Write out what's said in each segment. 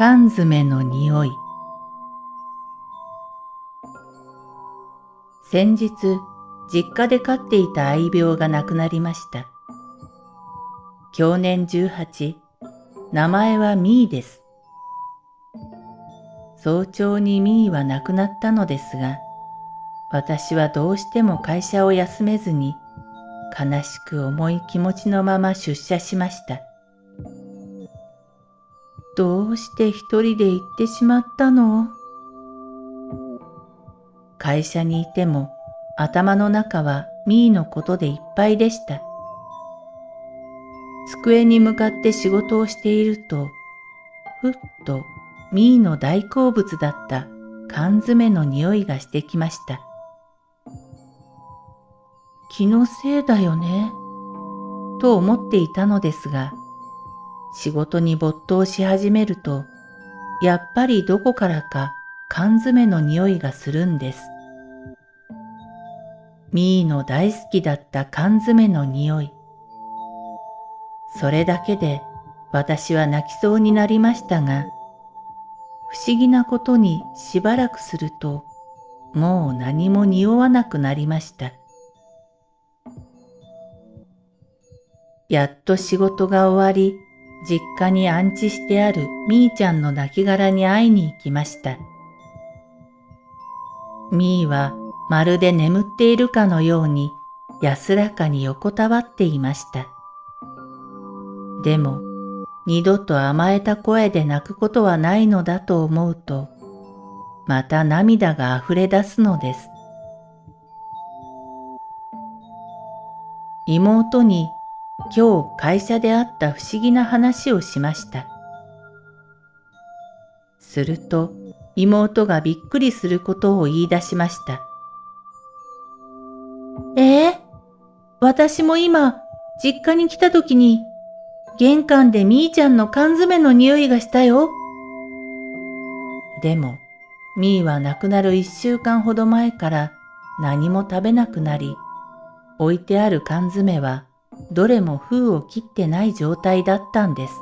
缶詰の匂い。先日実家で飼っていた愛病が亡くなりました。去年18名前はミーです。早朝にミーは亡くなったのですが私はどうしても会社を休めずに悲しく重い気持ちのまま出社しました。どうして一人で行ってしまったの？会社にいても頭の中はミーのことでいっぱいでした。机に向かって仕事をしていると、ふっとミーの大好物だった缶詰の匂いがしてきました。気のせいだよね、と思っていたのですが、仕事に没頭し始めると、やっぱりどこからか缶詰の匂いがするんです。ミーの大好きだった缶詰の匂い。それだけで私は泣きそうになりましたが、不思議なことにしばらくすると、もう何も匂わなくなりました。やっと仕事が終わり、実家に安置してあるみーちゃんの亡骸に会いに行きました。みーはまるで眠っているかのように安らかに横たわっていました。でも、二度と甘えた声で泣くことはないのだと思うと、また涙が溢れ出すのです。妹に今日会社であった不思議な話をしました。すると妹がびっくりすることを言い出しました。ええー、私も今実家に来た時に玄関でみーちゃんの缶詰の匂いがしたよ。でも、みーは亡くなる一週間ほど前から何も食べなくなり、置いてある缶詰はどれも封を切ってない状態だったんです。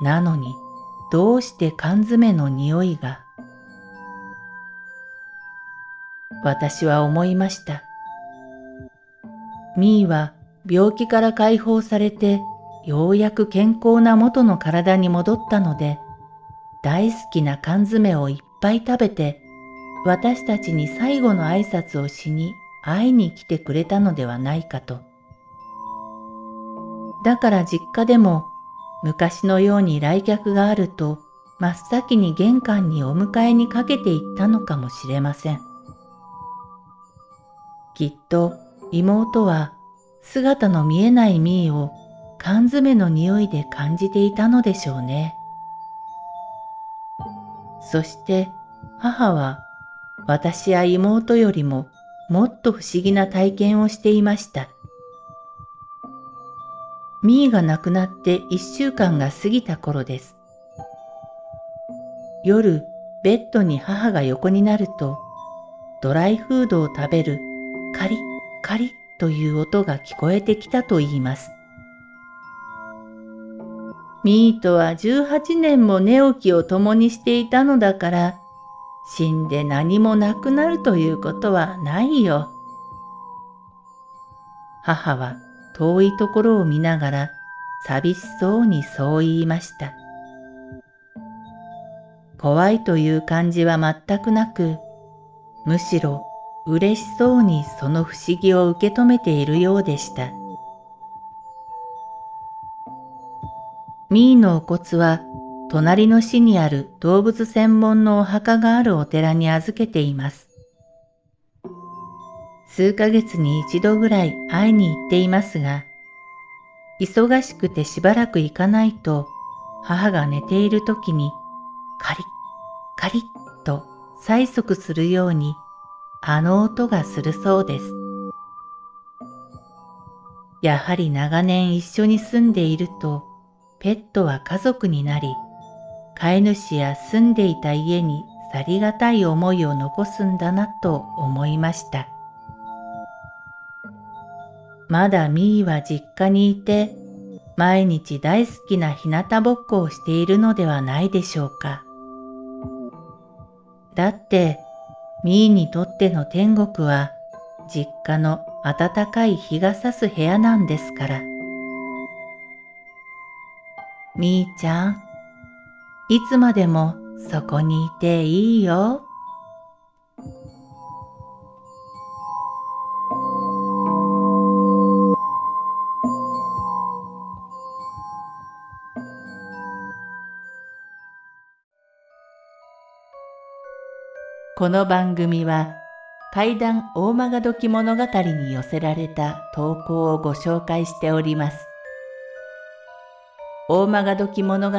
なのに、どうして缶詰の匂いが？私は思いました。ミーは病気から解放されて、ようやく健康な元の体に戻ったので、大好きな缶詰をいっぱい食べて、私たちに最後の挨拶をしに会いに来てくれたのではないかと。だから実家でも昔のように来客があると真っ先に玄関にお迎えにかけていったのかもしれません。きっと妹は姿の見えないミーを缶詰の匂いで感じていたのでしょうね。そして母は私や妹よりももっと不思議な体験をしていました。ミーが亡くなって一週間が過ぎた頃です。夜、ベッドに母が横になると、ドライフードを食べるカリッカリッという音が聞こえてきたと言います。ミーとは18年も寝起きを共にしていたのだから、死んで何もなくなるということはないよ。母は遠いところを見ながら寂しそうにそう言いました。怖いという感じは全くなく、むしろ嬉しそうにその不思議を受け止めているようでした。ミーのお骨は隣の市にある動物専門のお墓があるお寺に預けています。数ヶ月に一度ぐらい会いに行っていますが、忙しくてしばらく行かないと母が寝ている時にカリッカリッと催促するようにあの音がするそうです。やはり長年一緒に住んでいるとペットは家族になり、飼い主や住んでいた家に去りがたい思いを残すんだなと思いました。まだミーは実家にいて、毎日大好きな日向ぼっこをしているのではないでしょうか。だって、ミーにとっての天国は、実家の暖かい日が差す部屋なんですから。みーちゃん、いつまでもそこにいていいよ。この番組は怪談大曲どき物語に寄せられた投稿をご紹介しております。大曲どき物語